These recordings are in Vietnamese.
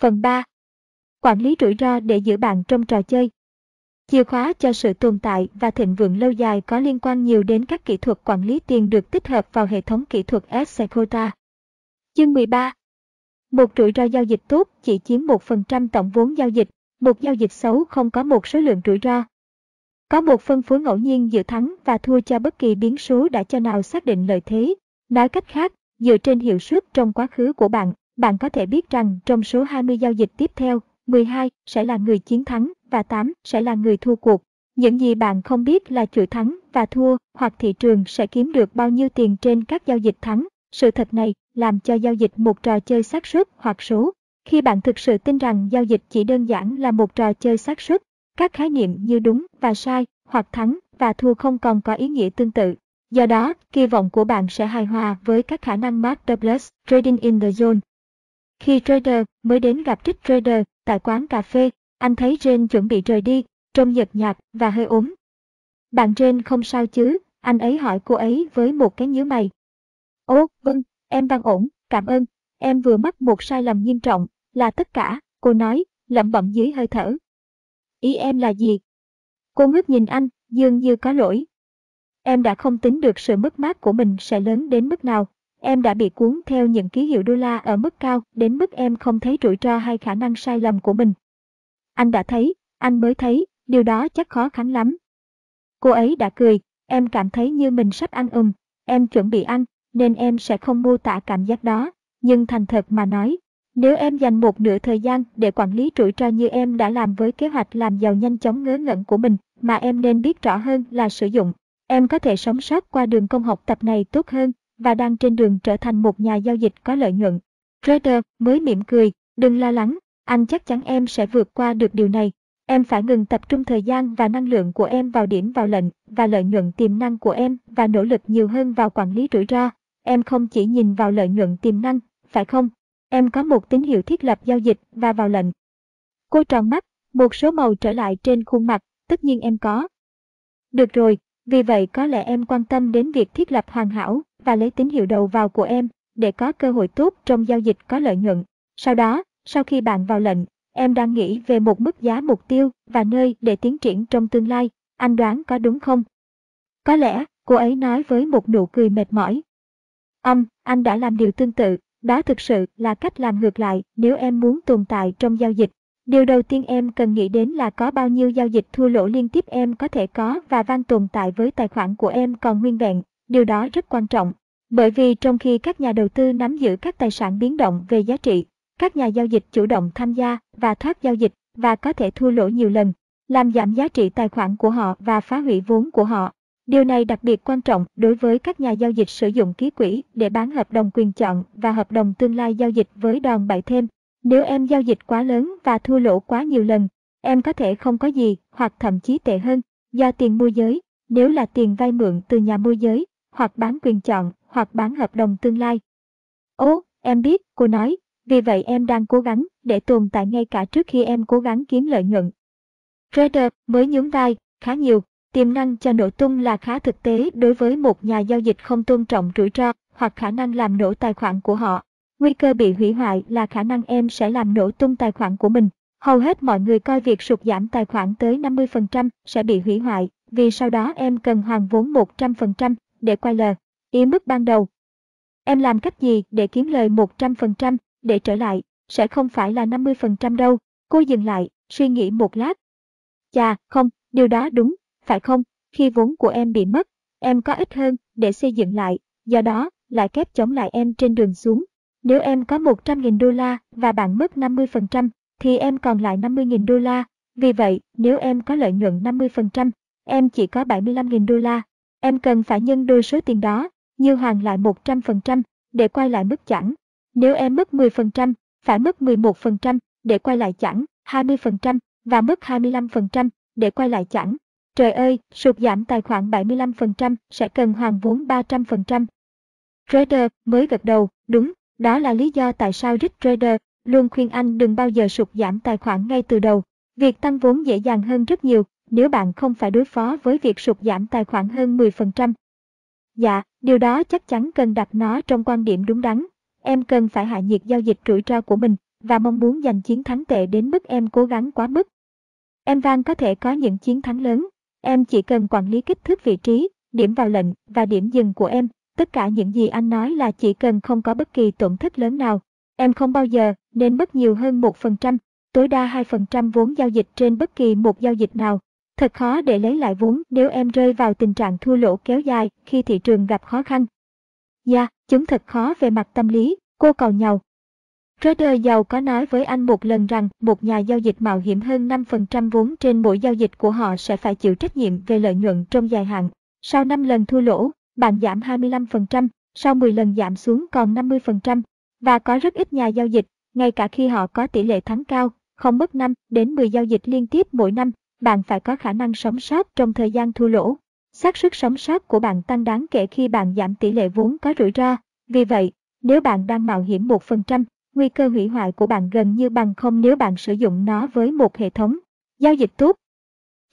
Phần 3. Quản lý rủi ro để giữ bạn trong trò chơi. Chìa khóa cho sự tồn tại và thịnh vượng lâu dài có liên quan nhiều đến các kỹ thuật quản lý tiền được tích hợp vào hệ thống kỹ thuật Escota. Chương 13. Một rủi ro giao dịch tốt chỉ chiếm 1% tổng vốn giao dịch, một giao dịch xấu không có một số lượng rủi ro. Có một phân phối ngẫu nhiên giữa thắng và thua cho bất kỳ biến số đã cho nào xác định lợi thế. Nói cách khác, dựa trên hiệu suất trong quá khứ của bạn, bạn có thể biết rằng trong số 20 giao dịch tiếp theo, 12 sẽ là người chiến thắng và 8 sẽ là người thua cuộc. Những gì bạn không biết là chuỗi thắng và thua hoặc thị trường sẽ kiếm được bao nhiêu tiền trên các giao dịch thắng. Sự thật này làm cho giao dịch một trò chơi xác suất hoặc số. Khi bạn thực sự tin rằng giao dịch chỉ đơn giản là một trò chơi xác suất, các khái niệm như đúng và sai hoặc thắng và thua không còn có ý nghĩa tương tự. Do đó, kỳ vọng của bạn sẽ hài hòa với các khả năng Mark Douglas, Trading in the Zone. Khi trader mới đến gặp trích trader tại quán cà phê, anh thấy Jane chuẩn bị rời đi, trông nhợt nhạt và hơi ốm. Bạn Jane không sao chứ, anh ấy hỏi cô ấy với một cái nhíu mày. Ồ, vâng, em đang ổn, cảm ơn. Em vừa mắc một sai lầm nghiêm trọng, là tất cả, cô nói, lẩm bẩm dưới hơi thở. Ý em là gì? Cô ngước nhìn anh, dường như có lỗi. Em đã không tính được sự mất mát của mình sẽ lớn đến mức nào. Em đã bị cuốn theo những ký hiệu đô la ở mức cao đến mức em không thấy rủi ro hay khả năng sai lầm của mình. Anh đã thấy, anh mới thấy, điều đó chắc khó khăn lắm. Cô ấy đã cười, em cảm thấy như mình sắp ăn ùm, em chuẩn bị ăn, nên em sẽ không mô tả cảm giác đó. Nhưng thành thật mà nói, nếu em dành một nửa thời gian để quản lý rủi ro như em đã làm với kế hoạch làm giàu nhanh chóng ngớ ngẩn của mình, mà em nên biết rõ hơn là sử dụng, em có thể sống sót qua đường công học tập này tốt hơn và đang trên đường trở thành một nhà giao dịch có lợi nhuận. Trader mới mỉm cười, đừng lo lắng, anh chắc chắn em sẽ vượt qua được điều này. Em phải ngừng tập trung thời gian và năng lượng của em vào điểm vào lệnh và lợi nhuận tiềm năng của em và nỗ lực nhiều hơn vào quản lý rủi ro. Em không chỉ nhìn vào lợi nhuận tiềm năng, phải không? Em có một tín hiệu thiết lập giao dịch và vào lệnh. Cô tròn mắt, một số màu trở lại trên khuôn mặt, tất nhiên em có. Được rồi, vì vậy có lẽ em quan tâm đến việc thiết lập hoàn hảo và lấy tín hiệu đầu vào của em để có cơ hội tốt trong giao dịch có lợi nhuận. Sau đó, sau khi bạn vào lệnh, em đang nghĩ về một mức giá mục tiêu và nơi để tiến triển trong tương lai. Anh đoán có đúng không? Có lẽ, cô ấy nói với một nụ cười mệt mỏi. Ông, anh đã làm điều tương tự, đó thực sự là cách làm ngược lại nếu em muốn tồn tại trong giao dịch. Điều đầu tiên em cần nghĩ đến là có bao nhiêu giao dịch thua lỗ liên tiếp em có thể có và van tồn tại với tài khoản của em còn nguyên vẹn. Điều đó rất quan trọng. Bởi vì trong khi các nhà đầu tư nắm giữ các tài sản biến động về giá trị, các nhà giao dịch chủ động tham gia và thoát giao dịch và có thể thua lỗ nhiều lần, làm giảm giá trị tài khoản của họ và phá hủy vốn của họ. Điều này đặc biệt quan trọng đối với các nhà giao dịch sử dụng ký quỹ để bán hợp đồng quyền chọn và hợp đồng tương lai giao dịch với đòn bẩy thêm. Nếu em giao dịch quá lớn và thua lỗ quá nhiều lần, em có thể không có gì hoặc thậm chí tệ hơn do tiền môi giới, nếu là tiền vay mượn từ nhà môi giới, hoặc bán quyền chọn, hoặc bán hợp đồng tương lai. Ố, em biết, cô nói, vì vậy em đang cố gắng để tồn tại ngay cả trước khi em cố gắng kiếm lợi nhuận. Trader mới nhún vai, khá nhiều, tiềm năng cho nổ tung là khá thực tế đối với một nhà giao dịch không tôn trọng rủi ro hoặc khả năng làm nổ tài khoản của họ. Nguy cơ bị hủy hoại là khả năng em sẽ làm nổ tung tài khoản của mình. Hầu hết mọi người coi việc sụt giảm tài khoản tới 50% sẽ bị hủy hoại, vì sau đó em cần hoàn vốn 100% để quay lời. Ý mức ban đầu. Em làm cách gì để kiếm lời 100% để trở lại, sẽ không phải là 50% đâu. Cô dừng lại, suy nghĩ một lát. Chà, không, điều đó đúng, phải không? Khi vốn của em bị mất, em có ít hơn để xây dựng lại, do đó, lại kép chống lại em trên đường xuống. Nếu em có 100.000 đô la và bạn mất 50%, thì em còn lại 50.000 đô la. Vì vậy, nếu em có lợi nhuận 50%, em chỉ có 75.000 đô la. Em cần phải nhân đôi số tiền đó, như hoàn lại 100% để quay lại mức chẳng. Nếu em mất 10%, phải mất 11% để quay lại chẳng, 20% và mất 25% để quay lại chẳng. Trời ơi, sụt giảm tài khoản 75% sẽ cần hoàn vốn 300%. Trader mới gật đầu, đúng, đó là lý do tại sao Rich Trader luôn khuyên anh đừng bao giờ sụt giảm tài khoản ngay từ đầu. Việc tăng vốn dễ dàng hơn rất nhiều nếu bạn không phải đối phó với việc sụt giảm tài khoản hơn 10%. Dạ, điều đó chắc chắn cần đặt nó trong quan điểm đúng đắn. Em cần phải hạ nhiệt giao dịch rủi ro của mình và mong muốn giành chiến thắng tệ đến mức em cố gắng quá mức. Em Van có thể có những chiến thắng lớn. Em chỉ cần quản lý kích thước vị trí, điểm vào lệnh và điểm dừng của em. Tất cả những gì anh nói là chỉ cần không có bất kỳ tổn thất lớn nào. Em không bao giờ nên mất nhiều hơn 1%, tối đa 2% vốn giao dịch trên bất kỳ một giao dịch nào. Thật khó để lấy lại vốn nếu em rơi vào tình trạng thua lỗ kéo dài khi thị trường gặp khó khăn. Dạ, yeah, chúng thật khó về mặt tâm lý, cô cầu nhau. Trader giàu có nói với anh một lần rằng một nhà giao dịch mạo hiểm hơn 5% vốn trên mỗi giao dịch của họ sẽ phải chịu trách nhiệm về lợi nhuận trong dài hạn. Sau 5 lần thua lỗ, bạn giảm 25%, sau 10 lần giảm xuống còn 50%. Và có rất ít nhà giao dịch, ngay cả khi họ có tỷ lệ thắng cao, không mất 5 đến 10 giao dịch liên tiếp mỗi năm, bạn phải có khả năng sống sót trong thời gian thua lỗ. xác suất sống sót của bạn tăng đáng kể khi bạn giảm tỷ lệ vốn có rủi ro. Vì vậy, nếu bạn đang mạo hiểm 1%, nguy cơ hủy hoại của bạn gần như bằng không nếu bạn sử dụng nó với một hệ thống giao dịch tốt.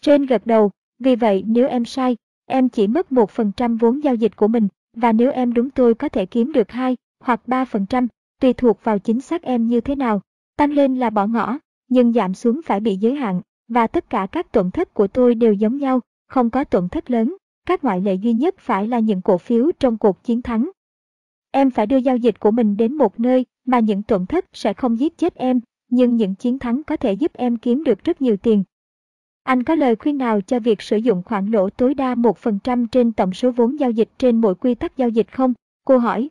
Trên gật đầu, vì vậy nếu em sai, em chỉ mất 1% vốn giao dịch của mình, và nếu em đúng tôi có thể kiếm được 2 hoặc 3%, tùy thuộc vào chính xác em như thế nào. Tăng lên là bỏ ngỏ, nhưng giảm xuống phải bị giới hạn, và tất cả các tổn thất của tôi đều giống nhau, không có tổn thất lớn. Các ngoại lệ duy nhất phải là những cổ phiếu trong cuộc chiến thắng. Em phải đưa giao dịch của mình đến một nơi mà những tổn thất sẽ không giết chết em, nhưng những chiến thắng có thể giúp em kiếm được rất nhiều tiền. Anh có lời khuyên nào cho việc sử dụng khoản lỗ tối đa 1% trên tổng số vốn giao dịch trên mỗi quy tắc giao dịch không? Cô hỏi.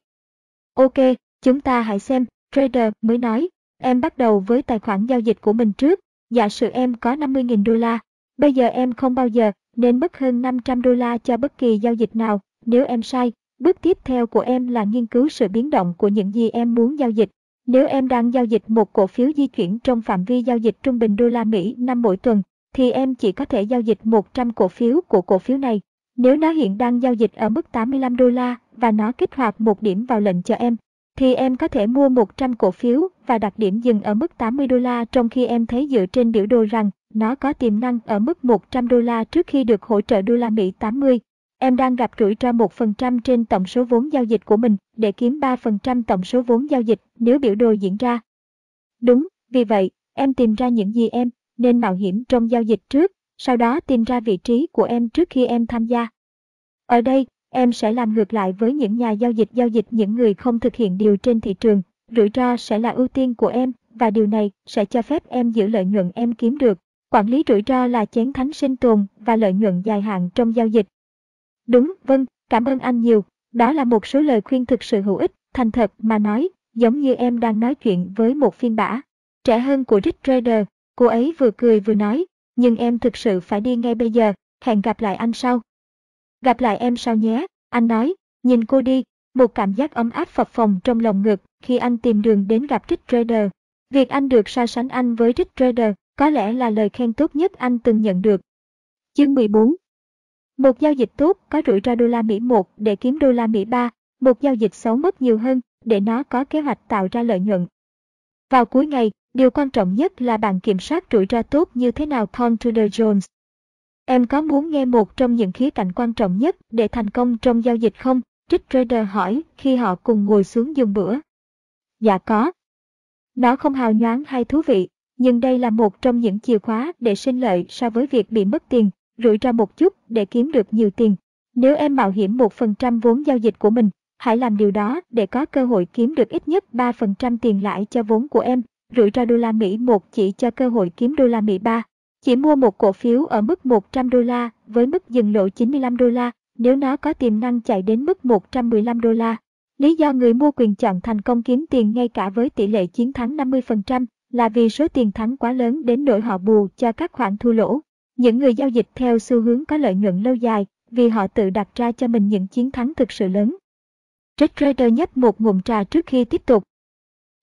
Ok, chúng ta hãy xem, trader mới nói, em bắt đầu với tài khoản giao dịch của mình trước, Dạ giả sử em có 50.000 đô la, bây giờ em không bao giờ nên mất hơn 500 đô la cho bất kỳ giao dịch nào, nếu em sai, Bước tiếp theo của em là nghiên cứu sự biến động của những gì em muốn giao dịch. Nếu em đang giao dịch một cổ phiếu di chuyển trong phạm vi giao dịch trung bình đô la Mỹ năm mỗi tuần, thì em chỉ có thể giao dịch 100 cổ phiếu của cổ phiếu này. Nếu nó hiện đang giao dịch ở mức 85 đô la và nó kích hoạt một điểm vào lệnh cho em, thì em có thể mua 100 cổ phiếu và đặt điểm dừng ở mức 80 đô la trong khi em thấy dựa trên biểu đồ rằng nó có tiềm năng ở mức 100 đô la trước khi được hỗ trợ đô la Mỹ 80. Em đang gặp rủi ro 1% trên tổng số vốn giao dịch của mình để kiếm 3% tổng số vốn giao dịch nếu biểu đồ diễn ra. Đúng, vì vậy, em tìm ra những gì em nên mạo hiểm trong giao dịch trước, sau đó tìm ra vị trí của em trước khi em tham gia. Ở đây, em sẽ làm ngược lại với những nhà giao dịch giao dịch những người không thực hiện điều trên thị trường. Rủi ro sẽ là ưu tiên của em và điều này sẽ cho phép em giữ lợi nhuận em kiếm được. Quản lý rủi ro là chén thánh sinh tồn và lợi nhuận dài hạn trong giao dịch. Đúng, vâng, cảm ơn anh nhiều. Đó là một số lời khuyên thực sự hữu ích, thành thật mà nói, giống như em đang nói chuyện với một phiên bản Trẻ hơn của Rick Trader, cô ấy vừa cười vừa nói, nhưng em thực sự phải đi ngay bây giờ, hẹn gặp lại anh sau. Gặp lại em sau nhé, anh nói, nhìn cô đi, một cảm giác ấm áp phập phồng trong lòng ngực khi anh tìm đường đến gặp Rich Trader. Việc anh được so sánh anh với Rich Trader có lẽ là lời khen tốt nhất anh từng nhận được. Chương 14 một giao dịch tốt có rủi ro đô la Mỹ 1 để kiếm đô la Mỹ 3, một giao dịch xấu mất nhiều hơn để nó có kế hoạch tạo ra lợi nhuận. Vào cuối ngày, điều quan trọng nhất là bạn kiểm soát rủi ro tốt như thế nào Con Trader Jones. Em có muốn nghe một trong những khía cạnh quan trọng nhất để thành công trong giao dịch không? Trích Trader hỏi khi họ cùng ngồi xuống dùng bữa. Dạ có. Nó không hào nhoáng hay thú vị, nhưng đây là một trong những chìa khóa để sinh lợi so với việc bị mất tiền rủi ro một chút để kiếm được nhiều tiền. Nếu em mạo hiểm 1% vốn giao dịch của mình, hãy làm điều đó để có cơ hội kiếm được ít nhất 3% tiền lãi cho vốn của em. Rủi ro đô la Mỹ 1 chỉ cho cơ hội kiếm đô la Mỹ 3. Chỉ mua một cổ phiếu ở mức 100 đô la, với mức dừng lỗ 95 đô la, nếu nó có tiềm năng chạy đến mức 115 đô la. Lý do người mua quyền chọn thành công kiếm tiền ngay cả với tỷ lệ chiến thắng 50% là vì số tiền thắng quá lớn đến nỗi họ bù cho các khoản thua lỗ. Những người giao dịch theo xu hướng có lợi nhuận lâu dài, vì họ tự đặt ra cho mình những chiến thắng thực sự lớn. Jack Trader nhấp một ngụm trà trước khi tiếp tục.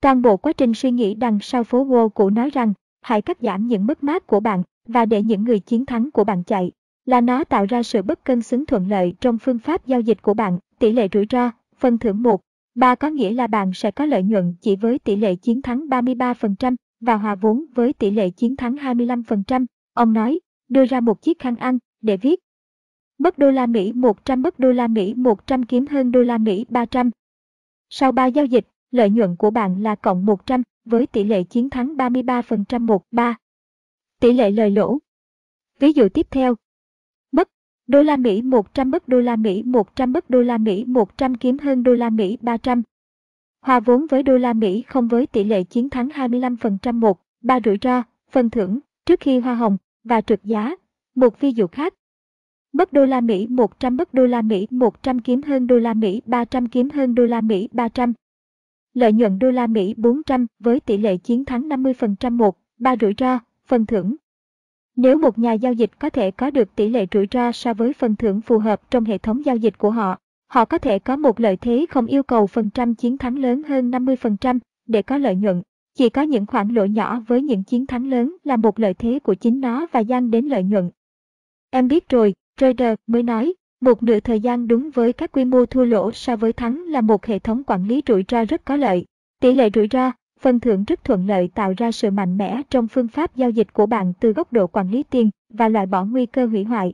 Toàn bộ quá trình suy nghĩ đằng sau phố Wall cũ nói rằng, hãy cắt giảm những mất mát của bạn và để những người chiến thắng của bạn chạy. Là nó tạo ra sự bất cân xứng thuận lợi trong phương pháp giao dịch của bạn, tỷ lệ rủi ro, phần thưởng 1. 3 có nghĩa là bạn sẽ có lợi nhuận chỉ với tỷ lệ chiến thắng 33% và hòa vốn với tỷ lệ chiến thắng 25%. Ông nói, đưa ra một chiếc khăn ăn để viết. Bất đô la Mỹ 100 bất đô la Mỹ 100 kiếm hơn đô la Mỹ 300. Sau 3 giao dịch, lợi nhuận của bạn là cộng 100, với tỷ lệ chiến thắng 33% 1-3. Tỷ lệ lời lỗ. Ví dụ tiếp theo. Bất đô la Mỹ 100 bất đô la Mỹ 100 bất đô la Mỹ 100 kiếm hơn đô la Mỹ 300. Hòa vốn với đô la Mỹ không với tỷ lệ chiến thắng 25% 1, 3 rủi ro, phần thưởng, trước khi hoa hồng, và trượt giá. Một ví dụ khác. Bất đô la Mỹ 100 bất đô la Mỹ 100 kiếm hơn đô la Mỹ 300 kiếm hơn đô la Mỹ 300. Lợi nhuận đô la Mỹ 400 với tỷ lệ chiến thắng 50% 1, 3 rủi ro, phần thưởng. Nếu một nhà giao dịch có thể có được tỷ lệ rủi ro so với phần thưởng phù hợp trong hệ thống giao dịch của họ, họ có thể có một lợi thế không yêu cầu phần trăm chiến thắng lớn hơn 50% để có lợi nhuận. Chỉ có những khoản lỗ nhỏ với những chiến thắng lớn là một lợi thế của chính nó và gian đến lợi nhuận. Em biết rồi, trader mới nói, một nửa thời gian đúng với các quy mô thua lỗ so với thắng là một hệ thống quản lý rủi ro rất có lợi. Tỷ lệ rủi ro, phần thưởng rất thuận lợi tạo ra sự mạnh mẽ trong phương pháp giao dịch của bạn từ góc độ quản lý tiền và loại bỏ nguy cơ hủy hoại.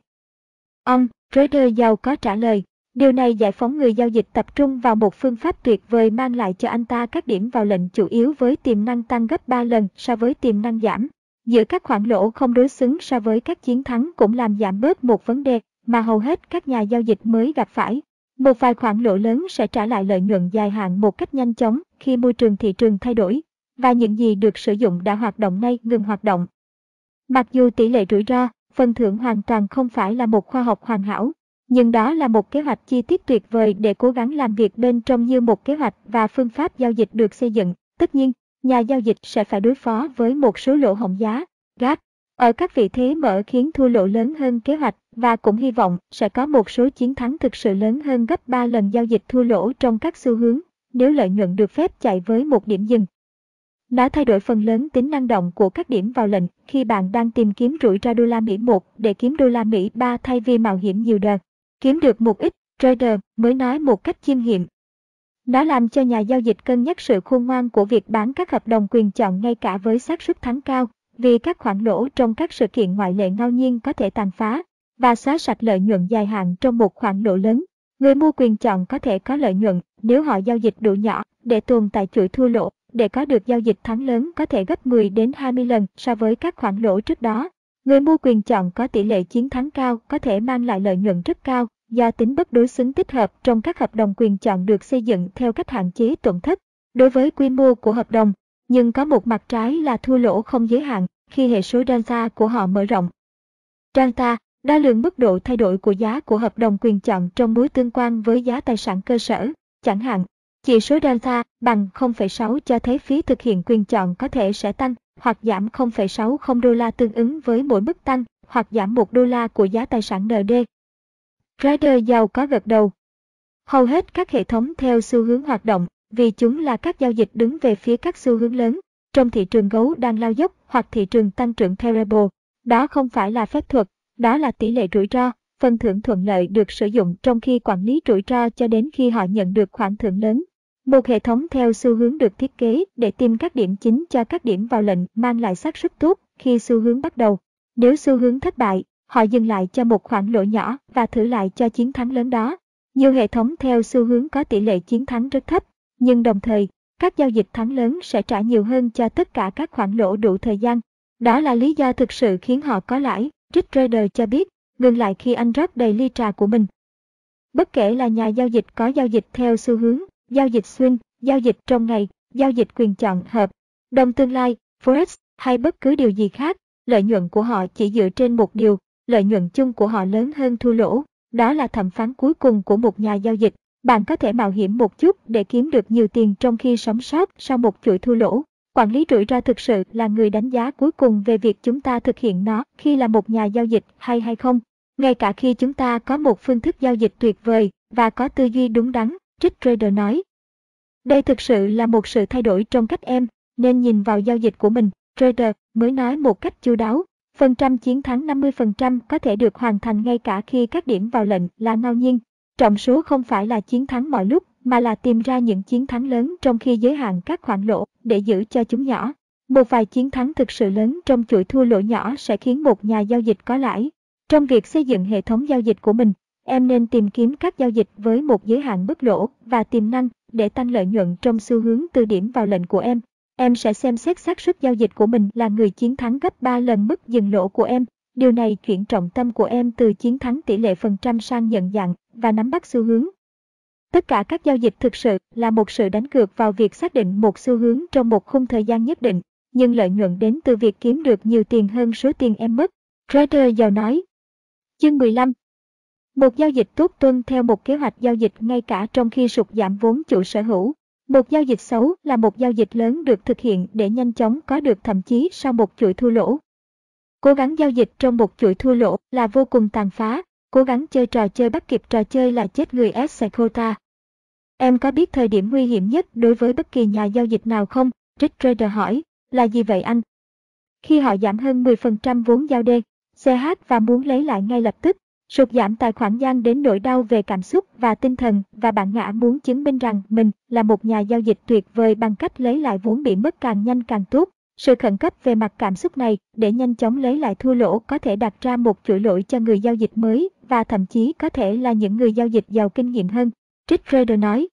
Ông, trader giàu có trả lời, điều này giải phóng người giao dịch tập trung vào một phương pháp tuyệt vời mang lại cho anh ta các điểm vào lệnh chủ yếu với tiềm năng tăng gấp 3 lần so với tiềm năng giảm. Giữa các khoản lỗ không đối xứng so với các chiến thắng cũng làm giảm bớt một vấn đề mà hầu hết các nhà giao dịch mới gặp phải. Một vài khoản lỗ lớn sẽ trả lại lợi nhuận dài hạn một cách nhanh chóng khi môi trường thị trường thay đổi, và những gì được sử dụng đã hoạt động nay ngừng hoạt động. Mặc dù tỷ lệ rủi ro, phần thưởng hoàn toàn không phải là một khoa học hoàn hảo, nhưng đó là một kế hoạch chi tiết tuyệt vời để cố gắng làm việc bên trong như một kế hoạch và phương pháp giao dịch được xây dựng. Tất nhiên, nhà giao dịch sẽ phải đối phó với một số lỗ hổng giá, gap, ở các vị thế mở khiến thua lỗ lớn hơn kế hoạch và cũng hy vọng sẽ có một số chiến thắng thực sự lớn hơn gấp 3 lần giao dịch thua lỗ trong các xu hướng nếu lợi nhuận được phép chạy với một điểm dừng. Nó thay đổi phần lớn tính năng động của các điểm vào lệnh khi bạn đang tìm kiếm rủi ro đô la Mỹ 1 để kiếm đô la Mỹ 3 thay vì mạo hiểm nhiều đợt. Kiếm được một ít, trader mới nói một cách chiêm nghiệm. Nó làm cho nhà giao dịch cân nhắc sự khôn ngoan của việc bán các hợp đồng quyền chọn ngay cả với xác suất thắng cao, vì các khoản lỗ trong các sự kiện ngoại lệ ngẫu nhiên có thể tàn phá và xóa sạch lợi nhuận dài hạn trong một khoản lỗ lớn. Người mua quyền chọn có thể có lợi nhuận nếu họ giao dịch đủ nhỏ để tồn tại chuỗi thua lỗ, để có được giao dịch thắng lớn có thể gấp 10 đến 20 lần so với các khoản lỗ trước đó. Người mua quyền chọn có tỷ lệ chiến thắng cao có thể mang lại lợi nhuận rất cao do tính bất đối xứng tích hợp trong các hợp đồng quyền chọn được xây dựng theo cách hạn chế tổn thất đối với quy mô của hợp đồng, nhưng có một mặt trái là thua lỗ không giới hạn khi hệ số delta của họ mở rộng. Delta đo lường mức độ thay đổi của giá của hợp đồng quyền chọn trong mối tương quan với giá tài sản cơ sở, chẳng hạn. Chỉ số delta bằng 0,6 cho thấy phí thực hiện quyền chọn có thể sẽ tăng hoặc giảm 0,60 đô la tương ứng với mỗi mức tăng hoặc giảm 1 đô la của giá tài sản ND. Rider giàu có gật đầu. Hầu hết các hệ thống theo xu hướng hoạt động vì chúng là các giao dịch đứng về phía các xu hướng lớn trong thị trường gấu đang lao dốc hoặc thị trường tăng trưởng terrible. Đó không phải là phép thuật, đó là tỷ lệ rủi ro, phần thưởng thuận lợi được sử dụng trong khi quản lý rủi ro cho đến khi họ nhận được khoản thưởng lớn. Một hệ thống theo xu hướng được thiết kế để tìm các điểm chính cho các điểm vào lệnh mang lại xác suất tốt khi xu hướng bắt đầu. Nếu xu hướng thất bại, họ dừng lại cho một khoản lỗ nhỏ và thử lại cho chiến thắng lớn đó. Nhiều hệ thống theo xu hướng có tỷ lệ chiến thắng rất thấp, nhưng đồng thời, các giao dịch thắng lớn sẽ trả nhiều hơn cho tất cả các khoản lỗ đủ thời gian. Đó là lý do thực sự khiến họ có lãi. Rick Trader cho biết, ngừng lại khi anh rót đầy ly trà của mình. Bất kể là nhà giao dịch có giao dịch theo xu hướng, giao dịch xuyên, giao dịch trong ngày, giao dịch quyền chọn hợp, đồng tương lai, Forex hay bất cứ điều gì khác, lợi nhuận của họ chỉ dựa trên một điều, lợi nhuận chung của họ lớn hơn thua lỗ. Đó là thẩm phán cuối cùng của một nhà giao dịch. Bạn có thể mạo hiểm một chút để kiếm được nhiều tiền trong khi sống sót sau một chuỗi thua lỗ. Quản lý rủi ro thực sự là người đánh giá cuối cùng về việc chúng ta thực hiện nó khi là một nhà giao dịch hay hay không. Ngay cả khi chúng ta có một phương thức giao dịch tuyệt vời và có tư duy đúng đắn, Trích Trader nói. Đây thực sự là một sự thay đổi trong cách em nên nhìn vào giao dịch của mình, Trader mới nói một cách chu đáo. Phần trăm chiến thắng 50% có thể được hoàn thành ngay cả khi các điểm vào lệnh là ngẫu nhiên. Trọng số không phải là chiến thắng mọi lúc, mà là tìm ra những chiến thắng lớn trong khi giới hạn các khoản lỗ để giữ cho chúng nhỏ. Một vài chiến thắng thực sự lớn trong chuỗi thua lỗ nhỏ sẽ khiến một nhà giao dịch có lãi. Trong việc xây dựng hệ thống giao dịch của mình, em nên tìm kiếm các giao dịch với một giới hạn mức lỗ và tiềm năng để tăng lợi nhuận trong xu hướng từ điểm vào lệnh của em. em sẽ xem xét xác suất giao dịch của mình là người chiến thắng gấp 3 lần mức dừng lỗ của em. Điều này chuyển trọng tâm của em từ chiến thắng tỷ lệ phần trăm sang nhận dạng và nắm bắt xu hướng. Tất cả các giao dịch thực sự là một sự đánh cược vào việc xác định một xu hướng trong một khung thời gian nhất định, nhưng lợi nhuận đến từ việc kiếm được nhiều tiền hơn số tiền em mất. Trader giàu nói. Chương 15 Một giao dịch tốt tuân theo một kế hoạch giao dịch ngay cả trong khi sụt giảm vốn chủ sở hữu. Một giao dịch xấu là một giao dịch lớn được thực hiện để nhanh chóng có được thậm chí sau một chuỗi thua lỗ. Cố gắng giao dịch trong một chuỗi thua lỗ là vô cùng tàn phá, cố gắng chơi trò chơi bắt kịp trò chơi là chết người Essekota. Em có biết thời điểm nguy hiểm nhất đối với bất kỳ nhà giao dịch nào không? Rick Trader hỏi, là gì vậy anh? Khi họ giảm hơn 10% vốn giao đê, CH và muốn lấy lại ngay lập tức, sụt giảm tài khoản gian đến nỗi đau về cảm xúc và tinh thần và bạn ngã muốn chứng minh rằng mình là một nhà giao dịch tuyệt vời bằng cách lấy lại vốn bị mất càng nhanh càng tốt. Sự khẩn cấp về mặt cảm xúc này để nhanh chóng lấy lại thua lỗ có thể đặt ra một chuỗi lỗi cho người giao dịch mới và thậm chí có thể là những người giao dịch giàu kinh nghiệm hơn. Trích Trader nói.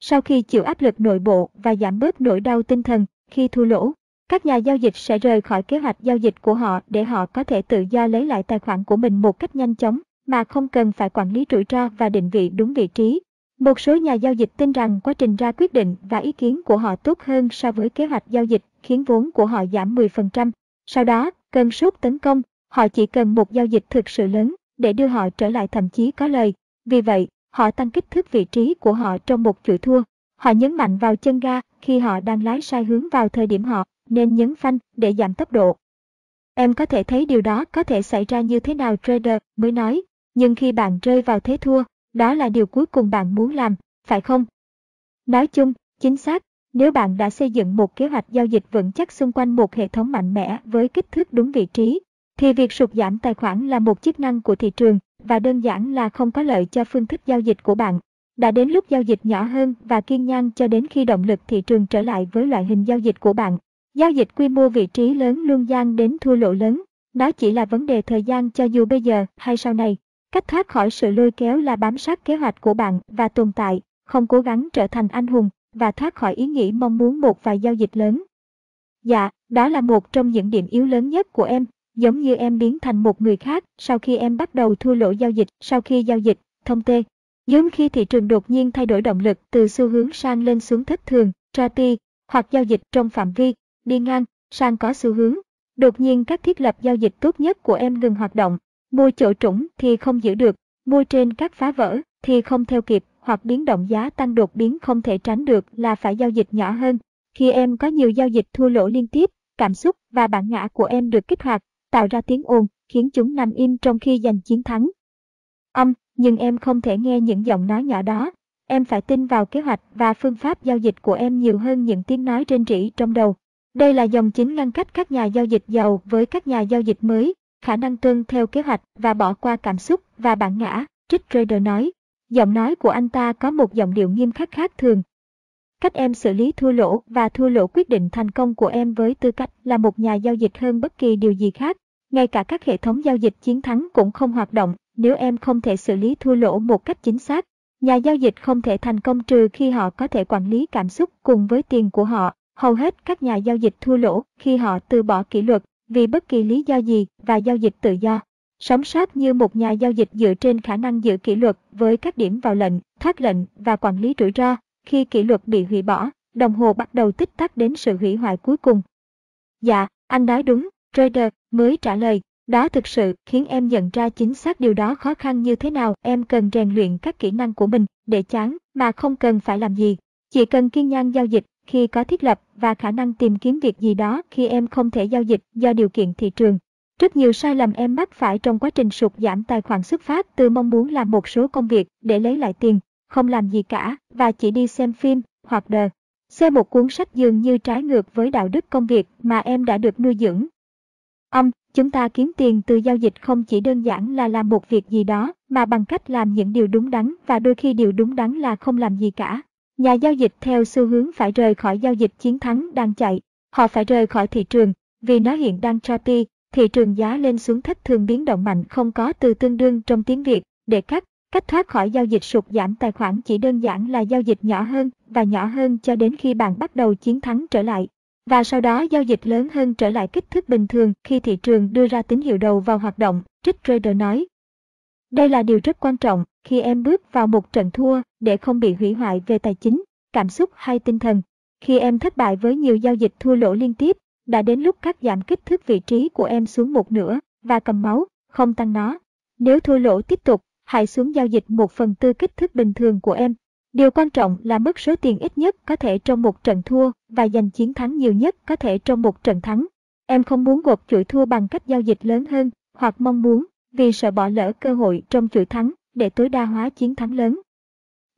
Sau khi chịu áp lực nội bộ và giảm bớt nỗi đau tinh thần khi thua lỗ, các nhà giao dịch sẽ rời khỏi kế hoạch giao dịch của họ để họ có thể tự do lấy lại tài khoản của mình một cách nhanh chóng mà không cần phải quản lý rủi ro và định vị đúng vị trí. Một số nhà giao dịch tin rằng quá trình ra quyết định và ý kiến của họ tốt hơn so với kế hoạch giao dịch khiến vốn của họ giảm 10%. Sau đó, cơn sốt tấn công, họ chỉ cần một giao dịch thực sự lớn để đưa họ trở lại thậm chí có lời. Vì vậy, họ tăng kích thước vị trí của họ trong một chuỗi thua. Họ nhấn mạnh vào chân ga khi họ đang lái sai hướng vào thời điểm họ nên nhấn phanh để giảm tốc độ. Em có thể thấy điều đó có thể xảy ra như thế nào trader mới nói, nhưng khi bạn rơi vào thế thua, đó là điều cuối cùng bạn muốn làm, phải không? Nói chung, chính xác, nếu bạn đã xây dựng một kế hoạch giao dịch vững chắc xung quanh một hệ thống mạnh mẽ với kích thước đúng vị trí, thì việc sụt giảm tài khoản là một chức năng của thị trường và đơn giản là không có lợi cho phương thức giao dịch của bạn. Đã đến lúc giao dịch nhỏ hơn và kiên nhẫn cho đến khi động lực thị trường trở lại với loại hình giao dịch của bạn. Giao dịch quy mô vị trí lớn luôn gian đến thua lỗ lớn. Nó chỉ là vấn đề thời gian cho dù bây giờ hay sau này. Cách thoát khỏi sự lôi kéo là bám sát kế hoạch của bạn và tồn tại, không cố gắng trở thành anh hùng và thoát khỏi ý nghĩ mong muốn một vài giao dịch lớn. Dạ, đó là một trong những điểm yếu lớn nhất của em, giống như em biến thành một người khác sau khi em bắt đầu thua lỗ giao dịch sau khi giao dịch, thông tê. Giống khi thị trường đột nhiên thay đổi động lực từ xu hướng sang lên xuống thất thường, trapi, hoặc giao dịch trong phạm vi, đi ngang, sang có xu hướng. Đột nhiên các thiết lập giao dịch tốt nhất của em ngừng hoạt động, mua chỗ trũng thì không giữ được, mua trên các phá vỡ thì không theo kịp, hoặc biến động giá tăng đột biến không thể tránh được là phải giao dịch nhỏ hơn. Khi em có nhiều giao dịch thua lỗ liên tiếp, cảm xúc và bản ngã của em được kích hoạt, tạo ra tiếng ồn, khiến chúng nằm im trong khi giành chiến thắng. Âm, nhưng em không thể nghe những giọng nói nhỏ đó. Em phải tin vào kế hoạch và phương pháp giao dịch của em nhiều hơn những tiếng nói trên rỉ trong đầu. Đây là dòng chính ngăn cách các nhà giao dịch giàu với các nhà giao dịch mới, khả năng tuân theo kế hoạch và bỏ qua cảm xúc và bản ngã, Trích Trader nói. Giọng nói của anh ta có một giọng điệu nghiêm khắc khác thường. Cách em xử lý thua lỗ và thua lỗ quyết định thành công của em với tư cách là một nhà giao dịch hơn bất kỳ điều gì khác. Ngay cả các hệ thống giao dịch chiến thắng cũng không hoạt động nếu em không thể xử lý thua lỗ một cách chính xác. Nhà giao dịch không thể thành công trừ khi họ có thể quản lý cảm xúc cùng với tiền của họ. Hầu hết các nhà giao dịch thua lỗ khi họ từ bỏ kỷ luật vì bất kỳ lý do gì và giao dịch tự do. Sống sót như một nhà giao dịch dựa trên khả năng giữ kỷ luật với các điểm vào lệnh, thoát lệnh và quản lý rủi ro. Khi kỷ luật bị hủy bỏ, đồng hồ bắt đầu tích tắc đến sự hủy hoại cuối cùng. Dạ, anh nói đúng, trader mới trả lời. Đó thực sự khiến em nhận ra chính xác điều đó khó khăn như thế nào. Em cần rèn luyện các kỹ năng của mình để chán mà không cần phải làm gì. Chỉ cần kiên nhẫn giao dịch khi có thiết lập và khả năng tìm kiếm việc gì đó khi em không thể giao dịch do điều kiện thị trường. Rất nhiều sai lầm em mắc phải trong quá trình sụt giảm tài khoản xuất phát từ mong muốn làm một số công việc để lấy lại tiền, không làm gì cả và chỉ đi xem phim hoặc đờ. Xem một cuốn sách dường như trái ngược với đạo đức công việc mà em đã được nuôi dưỡng. Ông, chúng ta kiếm tiền từ giao dịch không chỉ đơn giản là làm một việc gì đó, mà bằng cách làm những điều đúng đắn và đôi khi điều đúng đắn là không làm gì cả. Nhà giao dịch theo xu hướng phải rời khỏi giao dịch chiến thắng đang chạy. Họ phải rời khỏi thị trường, vì nó hiện đang choppy, thị trường giá lên xuống thất thường biến động mạnh không có từ tương đương trong tiếng Việt, để cắt, cách thoát khỏi giao dịch sụt giảm tài khoản chỉ đơn giản là giao dịch nhỏ hơn và nhỏ hơn cho đến khi bạn bắt đầu chiến thắng trở lại. và sau đó giao dịch lớn hơn trở lại kích thước bình thường khi thị trường đưa ra tín hiệu đầu vào hoạt động, Trích Trader nói. Đây là điều rất quan trọng khi em bước vào một trận thua để không bị hủy hoại về tài chính, cảm xúc hay tinh thần. Khi em thất bại với nhiều giao dịch thua lỗ liên tiếp, đã đến lúc cắt giảm kích thước vị trí của em xuống một nửa và cầm máu, không tăng nó. Nếu thua lỗ tiếp tục, hãy xuống giao dịch một phần tư kích thước bình thường của em. Điều quan trọng là mất số tiền ít nhất có thể trong một trận thua và giành chiến thắng nhiều nhất có thể trong một trận thắng. Em không muốn gột chuỗi thua bằng cách giao dịch lớn hơn hoặc mong muốn vì sợ bỏ lỡ cơ hội trong chuỗi thắng để tối đa hóa chiến thắng lớn.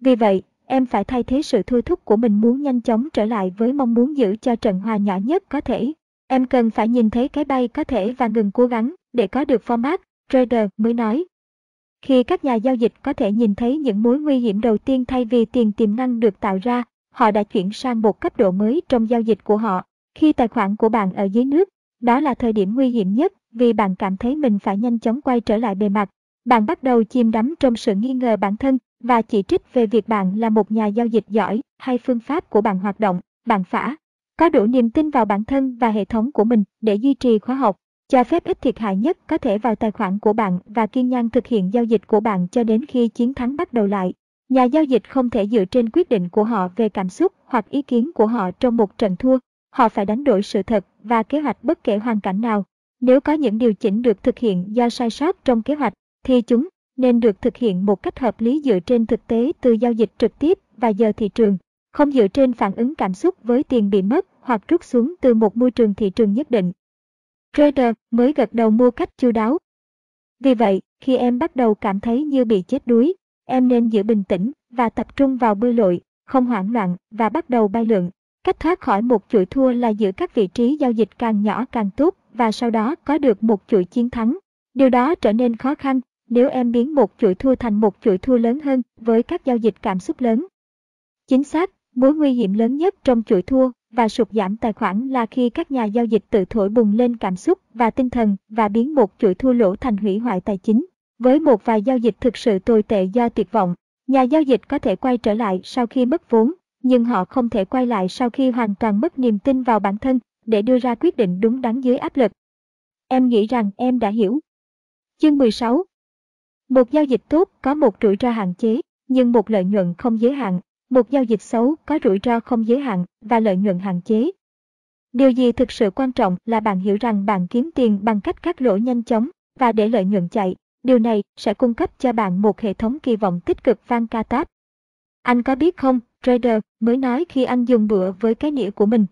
Vì vậy, em phải thay thế sự thôi thúc của mình muốn nhanh chóng trở lại với mong muốn giữ cho trận hòa nhỏ nhất có thể. Em cần phải nhìn thấy cái bay có thể và ngừng cố gắng để có được format, trader mới nói. Khi các nhà giao dịch có thể nhìn thấy những mối nguy hiểm đầu tiên thay vì tiền tiềm năng được tạo ra, họ đã chuyển sang một cấp độ mới trong giao dịch của họ. Khi tài khoản của bạn ở dưới nước, đó là thời điểm nguy hiểm nhất vì bạn cảm thấy mình phải nhanh chóng quay trở lại bề mặt. Bạn bắt đầu chìm đắm trong sự nghi ngờ bản thân và chỉ trích về việc bạn là một nhà giao dịch giỏi hay phương pháp của bạn hoạt động, bạn phả. Có đủ niềm tin vào bản thân và hệ thống của mình để duy trì khóa học, cho phép ít thiệt hại nhất có thể vào tài khoản của bạn và kiên nhẫn thực hiện giao dịch của bạn cho đến khi chiến thắng bắt đầu lại. Nhà giao dịch không thể dựa trên quyết định của họ về cảm xúc hoặc ý kiến của họ trong một trận thua. Họ phải đánh đổi sự thật và kế hoạch bất kể hoàn cảnh nào. Nếu có những điều chỉnh được thực hiện do sai sót trong kế hoạch, thì chúng nên được thực hiện một cách hợp lý dựa trên thực tế từ giao dịch trực tiếp và giờ thị trường, không dựa trên phản ứng cảm xúc với tiền bị mất hoặc rút xuống từ một môi trường thị trường nhất định. Trader mới gật đầu mua cách chu đáo. Vì vậy, khi em bắt đầu cảm thấy như bị chết đuối, em nên giữ bình tĩnh và tập trung vào bơi lội, không hoảng loạn và bắt đầu bay lượn. Cách thoát khỏi một chuỗi thua là giữ các vị trí giao dịch càng nhỏ càng tốt và sau đó có được một chuỗi chiến thắng. Điều đó trở nên khó khăn nếu em biến một chuỗi thua thành một chuỗi thua lớn hơn với các giao dịch cảm xúc lớn. Chính xác, mối nguy hiểm lớn nhất trong chuỗi thua và sụt giảm tài khoản là khi các nhà giao dịch tự thổi bùng lên cảm xúc và tinh thần và biến một chuỗi thua lỗ thành hủy hoại tài chính. Với một vài giao dịch thực sự tồi tệ do tuyệt vọng, nhà giao dịch có thể quay trở lại sau khi mất vốn, nhưng họ không thể quay lại sau khi hoàn toàn mất niềm tin vào bản thân để đưa ra quyết định đúng đắn dưới áp lực. Em nghĩ rằng em đã hiểu. Chương 16 Một giao dịch tốt có một rủi ro hạn chế, nhưng một lợi nhuận không giới hạn. Một giao dịch xấu có rủi ro không giới hạn và lợi nhuận hạn chế. Điều gì thực sự quan trọng là bạn hiểu rằng bạn kiếm tiền bằng cách cắt lỗ nhanh chóng và để lợi nhuận chạy. Điều này sẽ cung cấp cho bạn một hệ thống kỳ vọng tích cực van ca táp. Anh có biết không, trader mới nói khi anh dùng bữa với cái nĩa của mình.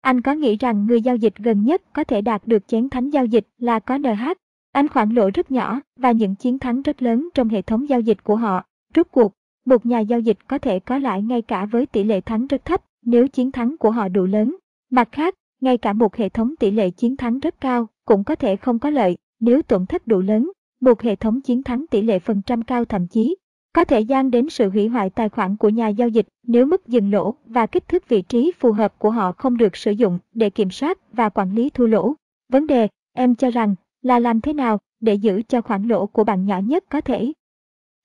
Anh có nghĩ rằng người giao dịch gần nhất có thể đạt được chén thánh giao dịch là có NH. Anh khoản lỗ rất nhỏ và những chiến thắng rất lớn trong hệ thống giao dịch của họ. Rút cuộc, một nhà giao dịch có thể có lãi ngay cả với tỷ lệ thắng rất thấp nếu chiến thắng của họ đủ lớn. Mặt khác, ngay cả một hệ thống tỷ lệ chiến thắng rất cao cũng có thể không có lợi nếu tổn thất đủ lớn. Một hệ thống chiến thắng tỷ lệ phần trăm cao thậm chí có thể gian đến sự hủy hoại tài khoản của nhà giao dịch nếu mức dừng lỗ và kích thước vị trí phù hợp của họ không được sử dụng để kiểm soát và quản lý thua lỗ. Vấn đề, em cho rằng, là làm thế nào để giữ cho khoản lỗ của bạn nhỏ nhất có thể.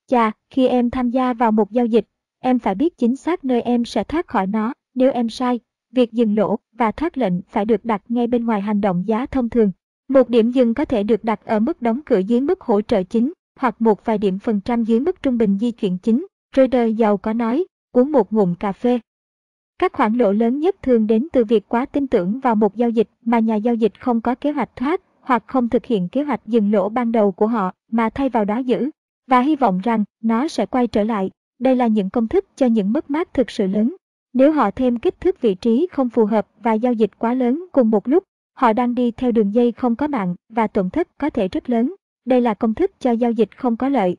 Chà, khi em tham gia vào một giao dịch, em phải biết chính xác nơi em sẽ thoát khỏi nó. Nếu em sai, việc dừng lỗ và thoát lệnh phải được đặt ngay bên ngoài hành động giá thông thường. Một điểm dừng có thể được đặt ở mức đóng cửa dưới mức hỗ trợ chính hoặc một vài điểm phần trăm dưới mức trung bình di chuyển chính. Trader giàu có nói, uống một ngụm cà phê. Các khoản lỗ lớn nhất thường đến từ việc quá tin tưởng vào một giao dịch mà nhà giao dịch không có kế hoạch thoát hoặc không thực hiện kế hoạch dừng lỗ ban đầu của họ mà thay vào đó giữ và hy vọng rằng nó sẽ quay trở lại. Đây là những công thức cho những mất mát thực sự lớn. Nếu họ thêm kích thước vị trí không phù hợp và giao dịch quá lớn cùng một lúc, họ đang đi theo đường dây không có mạng và tổn thất có thể rất lớn. Đây là công thức cho giao dịch không có lợi.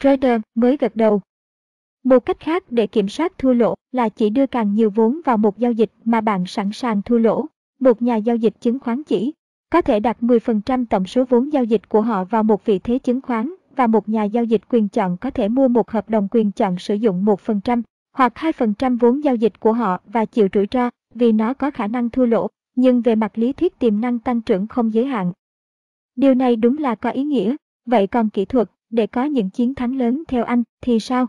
Trader mới gật đầu. Một cách khác để kiểm soát thua lỗ là chỉ đưa càng nhiều vốn vào một giao dịch mà bạn sẵn sàng thua lỗ. Một nhà giao dịch chứng khoán chỉ có thể đặt 10% tổng số vốn giao dịch của họ vào một vị thế chứng khoán và một nhà giao dịch quyền chọn có thể mua một hợp đồng quyền chọn sử dụng 1% hoặc 2% vốn giao dịch của họ và chịu rủi ro vì nó có khả năng thua lỗ, nhưng về mặt lý thuyết tiềm năng tăng trưởng không giới hạn. Điều này đúng là có ý nghĩa, vậy còn kỹ thuật, để có những chiến thắng lớn theo anh thì sao?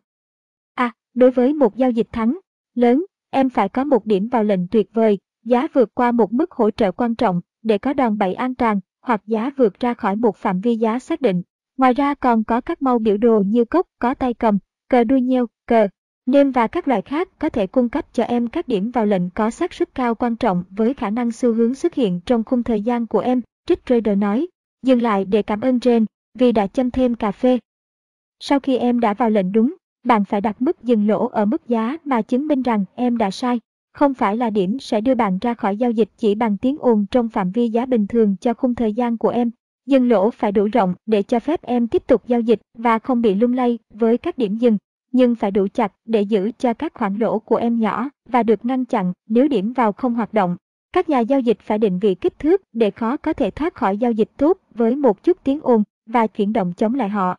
À, đối với một giao dịch thắng lớn, em phải có một điểm vào lệnh tuyệt vời, giá vượt qua một mức hỗ trợ quan trọng để có đòn bẩy an toàn hoặc giá vượt ra khỏi một phạm vi giá xác định. Ngoài ra còn có các màu biểu đồ như cốc có tay cầm, cờ đuôi nheo, cờ, nêm và các loại khác có thể cung cấp cho em các điểm vào lệnh có xác suất cao quan trọng với khả năng xu hướng xuất hiện trong khung thời gian của em, Trích Trader nói. Dừng lại để cảm ơn Jane vì đã châm thêm cà phê. Sau khi em đã vào lệnh đúng, bạn phải đặt mức dừng lỗ ở mức giá mà chứng minh rằng em đã sai. Không phải là điểm sẽ đưa bạn ra khỏi giao dịch chỉ bằng tiếng ồn trong phạm vi giá bình thường cho khung thời gian của em. Dừng lỗ phải đủ rộng để cho phép em tiếp tục giao dịch và không bị lung lay với các điểm dừng, nhưng phải đủ chặt để giữ cho các khoản lỗ của em nhỏ và được ngăn chặn nếu điểm vào không hoạt động. Các nhà giao dịch phải định vị kích thước để khó có thể thoát khỏi giao dịch tốt với một chút tiếng ồn và chuyển động chống lại họ.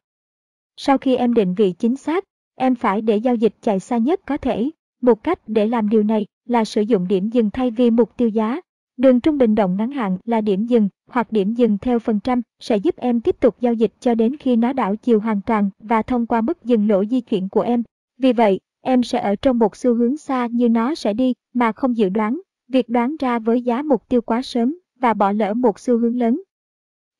Sau khi em định vị chính xác, em phải để giao dịch chạy xa nhất có thể. Một cách để làm điều này là sử dụng điểm dừng thay vì mục tiêu giá. Đường trung bình động ngắn hạn là điểm dừng hoặc điểm dừng theo phần trăm sẽ giúp em tiếp tục giao dịch cho đến khi nó đảo chiều hoàn toàn và thông qua mức dừng lỗ di chuyển của em. Vì vậy, em sẽ ở trong một xu hướng xa như nó sẽ đi mà không dự đoán. Việc đoán ra với giá mục tiêu quá sớm và bỏ lỡ một xu hướng lớn.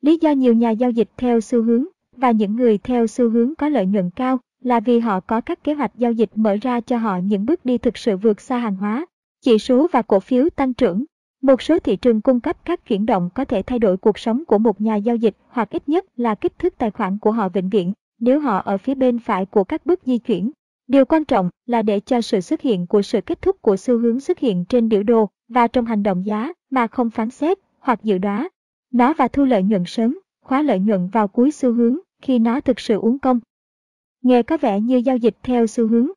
Lý do nhiều nhà giao dịch theo xu hướng và những người theo xu hướng có lợi nhuận cao là vì họ có các kế hoạch giao dịch mở ra cho họ những bước đi thực sự vượt xa hàng hóa, chỉ số và cổ phiếu tăng trưởng. Một số thị trường cung cấp các chuyển động có thể thay đổi cuộc sống của một nhà giao dịch hoặc ít nhất là kích thước tài khoản của họ vĩnh viễn nếu họ ở phía bên phải của các bước di chuyển. Điều quan trọng là để cho sự xuất hiện của sự kết thúc của xu hướng xuất hiện trên biểu đồ và trong hành động giá mà không phán xét hoặc dự đoán nó và thu lợi nhuận sớm, khóa lợi nhuận vào cuối xu hướng khi nó thực sự uống công. Nghe có vẻ như giao dịch theo xu hướng.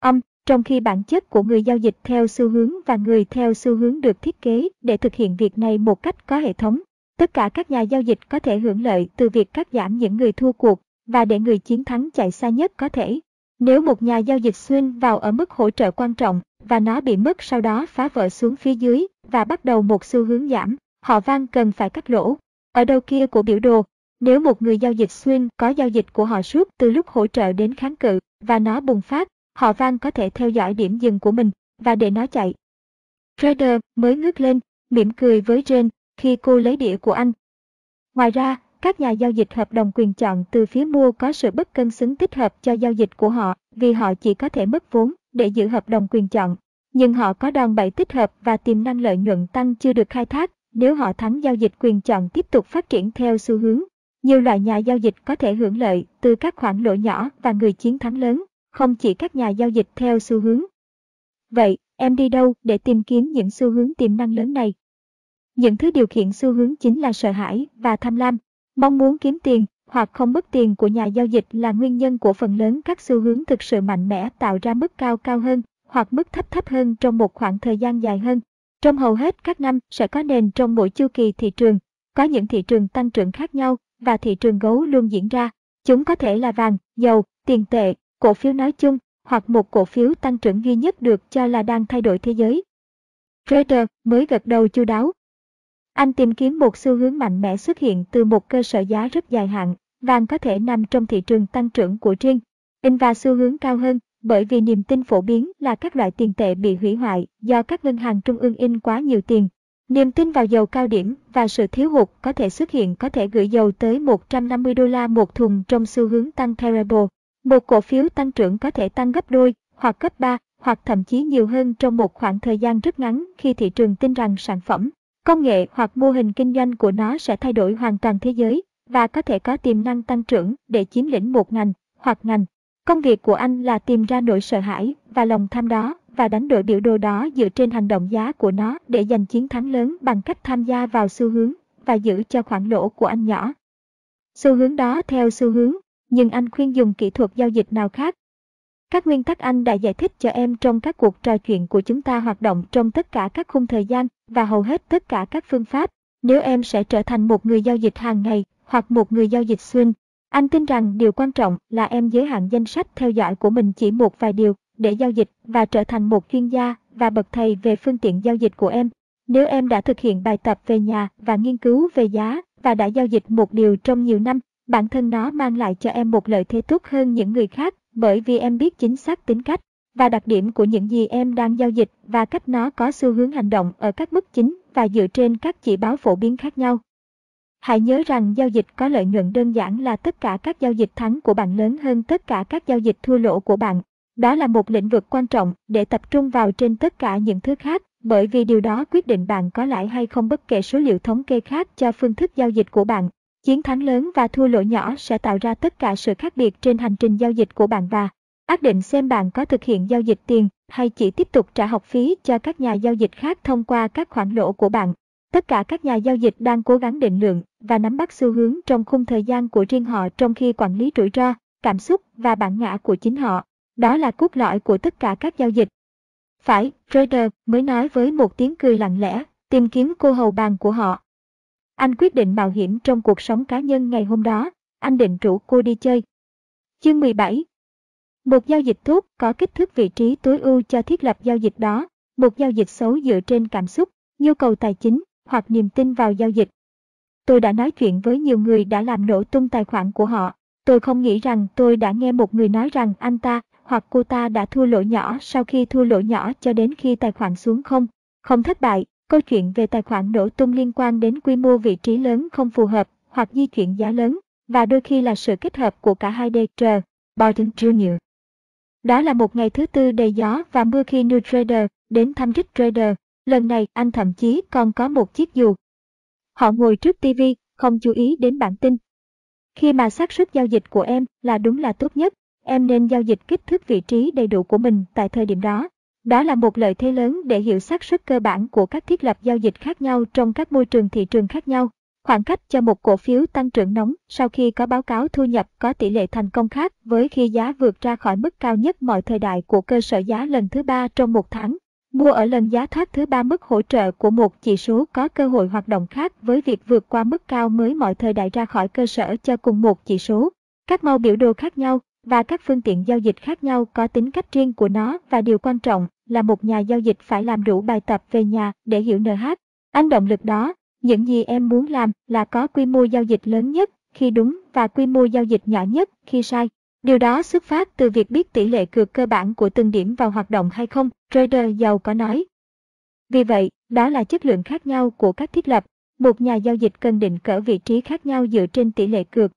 Âm, trong khi bản chất của người giao dịch theo xu hướng và người theo xu hướng được thiết kế để thực hiện việc này một cách có hệ thống. Tất cả các nhà giao dịch có thể hưởng lợi từ việc cắt giảm những người thua cuộc và để người chiến thắng chạy xa nhất có thể. Nếu một nhà giao dịch xuyên vào ở mức hỗ trợ quan trọng và nó bị mất sau đó phá vỡ xuống phía dưới và bắt đầu một xu hướng giảm, họ vang cần phải cắt lỗ. Ở đầu kia của biểu đồ, nếu một người giao dịch xuyên có giao dịch của họ suốt từ lúc hỗ trợ đến kháng cự và nó bùng phát, họ van có thể theo dõi điểm dừng của mình và để nó chạy. Trader mới ngước lên, mỉm cười với Jane khi cô lấy đĩa của anh. Ngoài ra, các nhà giao dịch hợp đồng quyền chọn từ phía mua có sự bất cân xứng thích hợp cho giao dịch của họ vì họ chỉ có thể mất vốn để giữ hợp đồng quyền chọn. Nhưng họ có đòn bẩy tích hợp và tiềm năng lợi nhuận tăng chưa được khai thác nếu họ thắng giao dịch quyền chọn tiếp tục phát triển theo xu hướng. Nhiều loại nhà giao dịch có thể hưởng lợi từ các khoản lỗ nhỏ và người chiến thắng lớn, không chỉ các nhà giao dịch theo xu hướng. Vậy, em đi đâu để tìm kiếm những xu hướng tiềm năng lớn này? Những thứ điều khiển xu hướng chính là sợ hãi và tham lam, mong muốn kiếm tiền hoặc không mất tiền của nhà giao dịch là nguyên nhân của phần lớn các xu hướng thực sự mạnh mẽ tạo ra mức cao cao hơn hoặc mức thấp thấp hơn trong một khoảng thời gian dài hơn. Trong hầu hết các năm sẽ có nền trong mỗi chu kỳ thị trường, có những thị trường tăng trưởng khác nhau và thị trường gấu luôn diễn ra. Chúng có thể là vàng, dầu, tiền tệ, cổ phiếu nói chung, hoặc một cổ phiếu tăng trưởng duy nhất được cho là đang thay đổi thế giới. Trader mới gật đầu chu đáo. Anh tìm kiếm một xu hướng mạnh mẽ xuất hiện từ một cơ sở giá rất dài hạn, vàng có thể nằm trong thị trường tăng trưởng của riêng, in và xu hướng cao hơn, bởi vì niềm tin phổ biến là các loại tiền tệ bị hủy hoại do các ngân hàng trung ương in quá nhiều tiền Niềm tin vào dầu cao điểm và sự thiếu hụt có thể xuất hiện có thể gửi dầu tới 150 đô la một thùng trong xu hướng tăng terrible. Một cổ phiếu tăng trưởng có thể tăng gấp đôi, hoặc gấp 3, hoặc thậm chí nhiều hơn trong một khoảng thời gian rất ngắn khi thị trường tin rằng sản phẩm, công nghệ hoặc mô hình kinh doanh của nó sẽ thay đổi hoàn toàn thế giới và có thể có tiềm năng tăng trưởng để chiếm lĩnh một ngành hoặc ngành. Công việc của anh là tìm ra nỗi sợ hãi và lòng tham đó và đánh đổi biểu đồ đó dựa trên hành động giá của nó để giành chiến thắng lớn bằng cách tham gia vào xu hướng và giữ cho khoản lỗ của anh nhỏ. Xu hướng đó theo xu hướng, nhưng anh khuyên dùng kỹ thuật giao dịch nào khác. Các nguyên tắc anh đã giải thích cho em trong các cuộc trò chuyện của chúng ta hoạt động trong tất cả các khung thời gian và hầu hết tất cả các phương pháp. Nếu em sẽ trở thành một người giao dịch hàng ngày hoặc một người giao dịch xuyên, anh tin rằng điều quan trọng là em giới hạn danh sách theo dõi của mình chỉ một vài điều để giao dịch và trở thành một chuyên gia và bậc thầy về phương tiện giao dịch của em. Nếu em đã thực hiện bài tập về nhà và nghiên cứu về giá và đã giao dịch một điều trong nhiều năm, bản thân nó mang lại cho em một lợi thế tốt hơn những người khác bởi vì em biết chính xác tính cách và đặc điểm của những gì em đang giao dịch và cách nó có xu hướng hành động ở các mức chính và dựa trên các chỉ báo phổ biến khác nhau. Hãy nhớ rằng giao dịch có lợi nhuận đơn giản là tất cả các giao dịch thắng của bạn lớn hơn tất cả các giao dịch thua lỗ của bạn. Đó là một lĩnh vực quan trọng để tập trung vào trên tất cả những thứ khác, bởi vì điều đó quyết định bạn có lãi hay không bất kể số liệu thống kê khác cho phương thức giao dịch của bạn. Chiến thắng lớn và thua lỗ nhỏ sẽ tạo ra tất cả sự khác biệt trên hành trình giao dịch của bạn và ác định xem bạn có thực hiện giao dịch tiền hay chỉ tiếp tục trả học phí cho các nhà giao dịch khác thông qua các khoản lỗ của bạn. Tất cả các nhà giao dịch đang cố gắng định lượng và nắm bắt xu hướng trong khung thời gian của riêng họ trong khi quản lý rủi ro, cảm xúc và bản ngã của chính họ. Đó là cốt lõi của tất cả các giao dịch. Phải, trader mới nói với một tiếng cười lặng lẽ, tìm kiếm cô hầu bàn của họ. Anh quyết định mạo hiểm trong cuộc sống cá nhân ngày hôm đó, anh định rủ cô đi chơi. Chương 17 Một giao dịch tốt có kích thước vị trí tối ưu cho thiết lập giao dịch đó, một giao dịch xấu dựa trên cảm xúc, nhu cầu tài chính hoặc niềm tin vào giao dịch. Tôi đã nói chuyện với nhiều người đã làm nổ tung tài khoản của họ. Tôi không nghĩ rằng tôi đã nghe một người nói rằng anh ta hoặc cô ta đã thua lỗ nhỏ sau khi thua lỗ nhỏ cho đến khi tài khoản xuống không. Không thất bại, câu chuyện về tài khoản nổ tung liên quan đến quy mô vị trí lớn không phù hợp hoặc di chuyển giá lớn, và đôi khi là sự kết hợp của cả hai DR, Biden Jr. Đó là một ngày thứ tư đầy gió và mưa khi New Trader đến thăm Rich Trader. Lần này anh thậm chí còn có một chiếc dù. Họ ngồi trước TV, không chú ý đến bản tin. Khi mà xác suất giao dịch của em là đúng là tốt nhất, em nên giao dịch kích thước vị trí đầy đủ của mình tại thời điểm đó. Đó là một lợi thế lớn để hiểu xác suất cơ bản của các thiết lập giao dịch khác nhau trong các môi trường thị trường khác nhau. Khoảng cách cho một cổ phiếu tăng trưởng nóng sau khi có báo cáo thu nhập có tỷ lệ thành công khác với khi giá vượt ra khỏi mức cao nhất mọi thời đại của cơ sở giá lần thứ ba trong một tháng. Mua ở lần giá thoát thứ ba mức hỗ trợ của một chỉ số có cơ hội hoạt động khác với việc vượt qua mức cao mới mọi thời đại ra khỏi cơ sở cho cùng một chỉ số. Các màu biểu đồ khác nhau và các phương tiện giao dịch khác nhau có tính cách riêng của nó và điều quan trọng là một nhà giao dịch phải làm đủ bài tập về nhà để hiểu NH. Anh động lực đó, những gì em muốn làm là có quy mô giao dịch lớn nhất khi đúng và quy mô giao dịch nhỏ nhất khi sai. Điều đó xuất phát từ việc biết tỷ lệ cược cơ bản của từng điểm vào hoạt động hay không, trader giàu có nói. Vì vậy, đó là chất lượng khác nhau của các thiết lập. Một nhà giao dịch cần định cỡ vị trí khác nhau dựa trên tỷ lệ cược.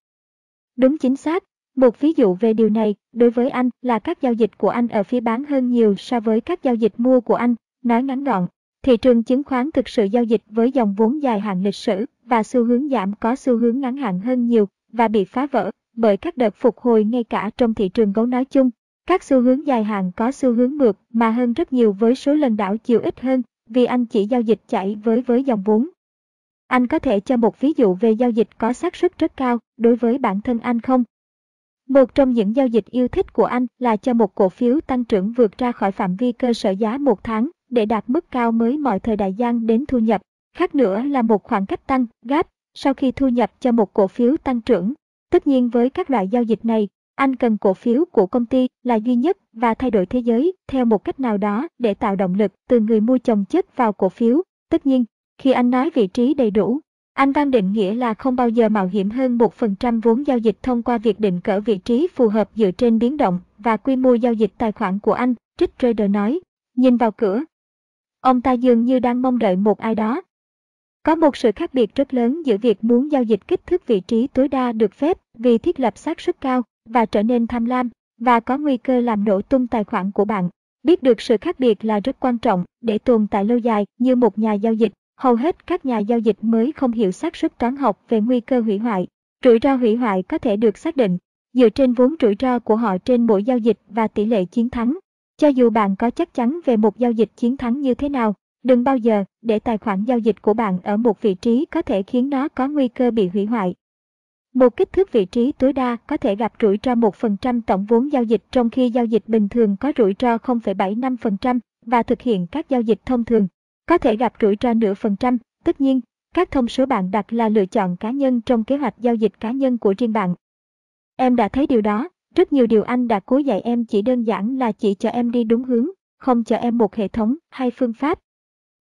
Đúng chính xác, một ví dụ về điều này đối với anh là các giao dịch của anh ở phía bán hơn nhiều so với các giao dịch mua của anh. Nói ngắn gọn, thị trường chứng khoán thực sự giao dịch với dòng vốn dài hạn lịch sử và xu hướng giảm có xu hướng ngắn hạn hơn nhiều và bị phá vỡ bởi các đợt phục hồi ngay cả trong thị trường gấu nói chung. Các xu hướng dài hạn có xu hướng ngược mà hơn rất nhiều với số lần đảo chiều ít hơn vì anh chỉ giao dịch chạy với với dòng vốn. Anh có thể cho một ví dụ về giao dịch có xác suất rất cao đối với bản thân anh không? Một trong những giao dịch yêu thích của anh là cho một cổ phiếu tăng trưởng vượt ra khỏi phạm vi cơ sở giá một tháng để đạt mức cao mới mọi thời đại gian đến thu nhập. Khác nữa là một khoảng cách tăng, gap, sau khi thu nhập cho một cổ phiếu tăng trưởng. Tất nhiên với các loại giao dịch này, anh cần cổ phiếu của công ty là duy nhất và thay đổi thế giới theo một cách nào đó để tạo động lực từ người mua chồng chất vào cổ phiếu. Tất nhiên, khi anh nói vị trí đầy đủ, anh đang định nghĩa là không bao giờ mạo hiểm hơn 1% vốn giao dịch thông qua việc định cỡ vị trí phù hợp dựa trên biến động và quy mô giao dịch tài khoản của anh, Trích Trader nói. Nhìn vào cửa. Ông ta dường như đang mong đợi một ai đó. Có một sự khác biệt rất lớn giữa việc muốn giao dịch kích thước vị trí tối đa được phép vì thiết lập xác suất cao và trở nên tham lam và có nguy cơ làm nổ tung tài khoản của bạn. Biết được sự khác biệt là rất quan trọng để tồn tại lâu dài như một nhà giao dịch Hầu hết các nhà giao dịch mới không hiểu xác suất toán học về nguy cơ hủy hoại. Rủi ro hủy hoại có thể được xác định dựa trên vốn rủi ro của họ trên mỗi giao dịch và tỷ lệ chiến thắng. Cho dù bạn có chắc chắn về một giao dịch chiến thắng như thế nào, đừng bao giờ để tài khoản giao dịch của bạn ở một vị trí có thể khiến nó có nguy cơ bị hủy hoại. Một kích thước vị trí tối đa có thể gặp rủi ro 1% tổng vốn giao dịch trong khi giao dịch bình thường có rủi ro 0,75% và thực hiện các giao dịch thông thường có thể gặp rủi ro nửa phần trăm. Tất nhiên, các thông số bạn đặt là lựa chọn cá nhân trong kế hoạch giao dịch cá nhân của riêng bạn. Em đã thấy điều đó, rất nhiều điều anh đã cố dạy em chỉ đơn giản là chỉ cho em đi đúng hướng, không cho em một hệ thống hay phương pháp.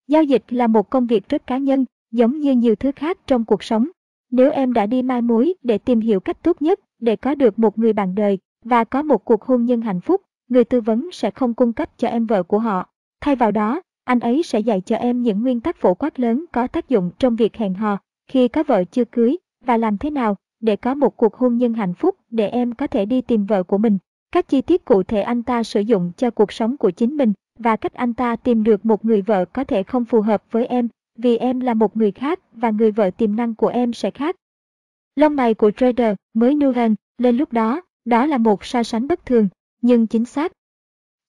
Giao dịch là một công việc rất cá nhân, giống như nhiều thứ khác trong cuộc sống. Nếu em đã đi mai mối để tìm hiểu cách tốt nhất để có được một người bạn đời và có một cuộc hôn nhân hạnh phúc, người tư vấn sẽ không cung cấp cho em vợ của họ. Thay vào đó, anh ấy sẽ dạy cho em những nguyên tắc phổ quát lớn có tác dụng trong việc hẹn hò khi có vợ chưa cưới và làm thế nào để có một cuộc hôn nhân hạnh phúc để em có thể đi tìm vợ của mình. Các chi tiết cụ thể anh ta sử dụng cho cuộc sống của chính mình và cách anh ta tìm được một người vợ có thể không phù hợp với em vì em là một người khác và người vợ tiềm năng của em sẽ khác. Lông mày của trader mới Nuhan lên lúc đó, đó là một so sánh bất thường, nhưng chính xác.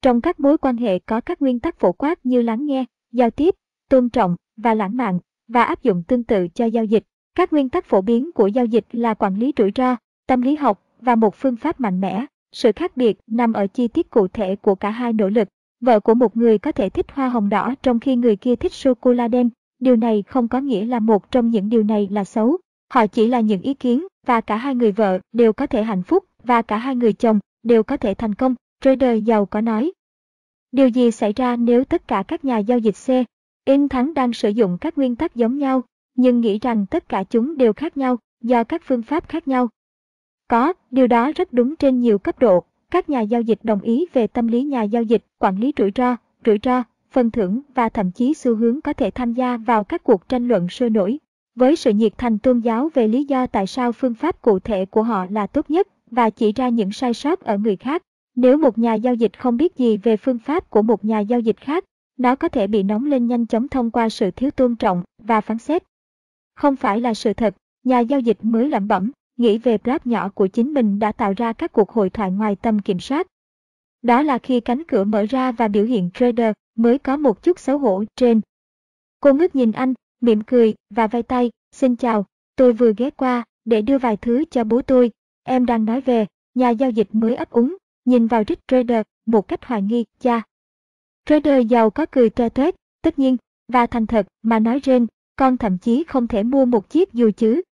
Trong các mối quan hệ có các nguyên tắc phổ quát như lắng nghe, giao tiếp, tôn trọng và lãng mạn, và áp dụng tương tự cho giao dịch. Các nguyên tắc phổ biến của giao dịch là quản lý rủi ro, tâm lý học và một phương pháp mạnh mẽ. Sự khác biệt nằm ở chi tiết cụ thể của cả hai nỗ lực. Vợ của một người có thể thích hoa hồng đỏ trong khi người kia thích sô-cô-la đen. Điều này không có nghĩa là một trong những điều này là xấu. Họ chỉ là những ý kiến và cả hai người vợ đều có thể hạnh phúc và cả hai người chồng đều có thể thành công. Trader giàu có nói. Điều gì xảy ra nếu tất cả các nhà giao dịch C, in thắng đang sử dụng các nguyên tắc giống nhau, nhưng nghĩ rằng tất cả chúng đều khác nhau do các phương pháp khác nhau? Có, điều đó rất đúng trên nhiều cấp độ. Các nhà giao dịch đồng ý về tâm lý nhà giao dịch, quản lý rủi ro, rủi ro, phần thưởng và thậm chí xu hướng có thể tham gia vào các cuộc tranh luận sôi nổi. Với sự nhiệt thành tôn giáo về lý do tại sao phương pháp cụ thể của họ là tốt nhất và chỉ ra những sai sót ở người khác, nếu một nhà giao dịch không biết gì về phương pháp của một nhà giao dịch khác, nó có thể bị nóng lên nhanh chóng thông qua sự thiếu tôn trọng và phán xét. Không phải là sự thật, nhà giao dịch mới lẩm bẩm, nghĩ về grab nhỏ của chính mình đã tạo ra các cuộc hội thoại ngoài tầm kiểm soát. Đó là khi cánh cửa mở ra và biểu hiện trader mới có một chút xấu hổ trên. Cô ngước nhìn anh, mỉm cười và vây tay, xin chào, tôi vừa ghé qua để đưa vài thứ cho bố tôi. Em đang nói về, nhà giao dịch mới ấp úng, nhìn vào Rick Trader một cách hoài nghi, cha. Trader giàu có cười toe toét, tất nhiên, và thành thật mà nói trên, con thậm chí không thể mua một chiếc dù chứ.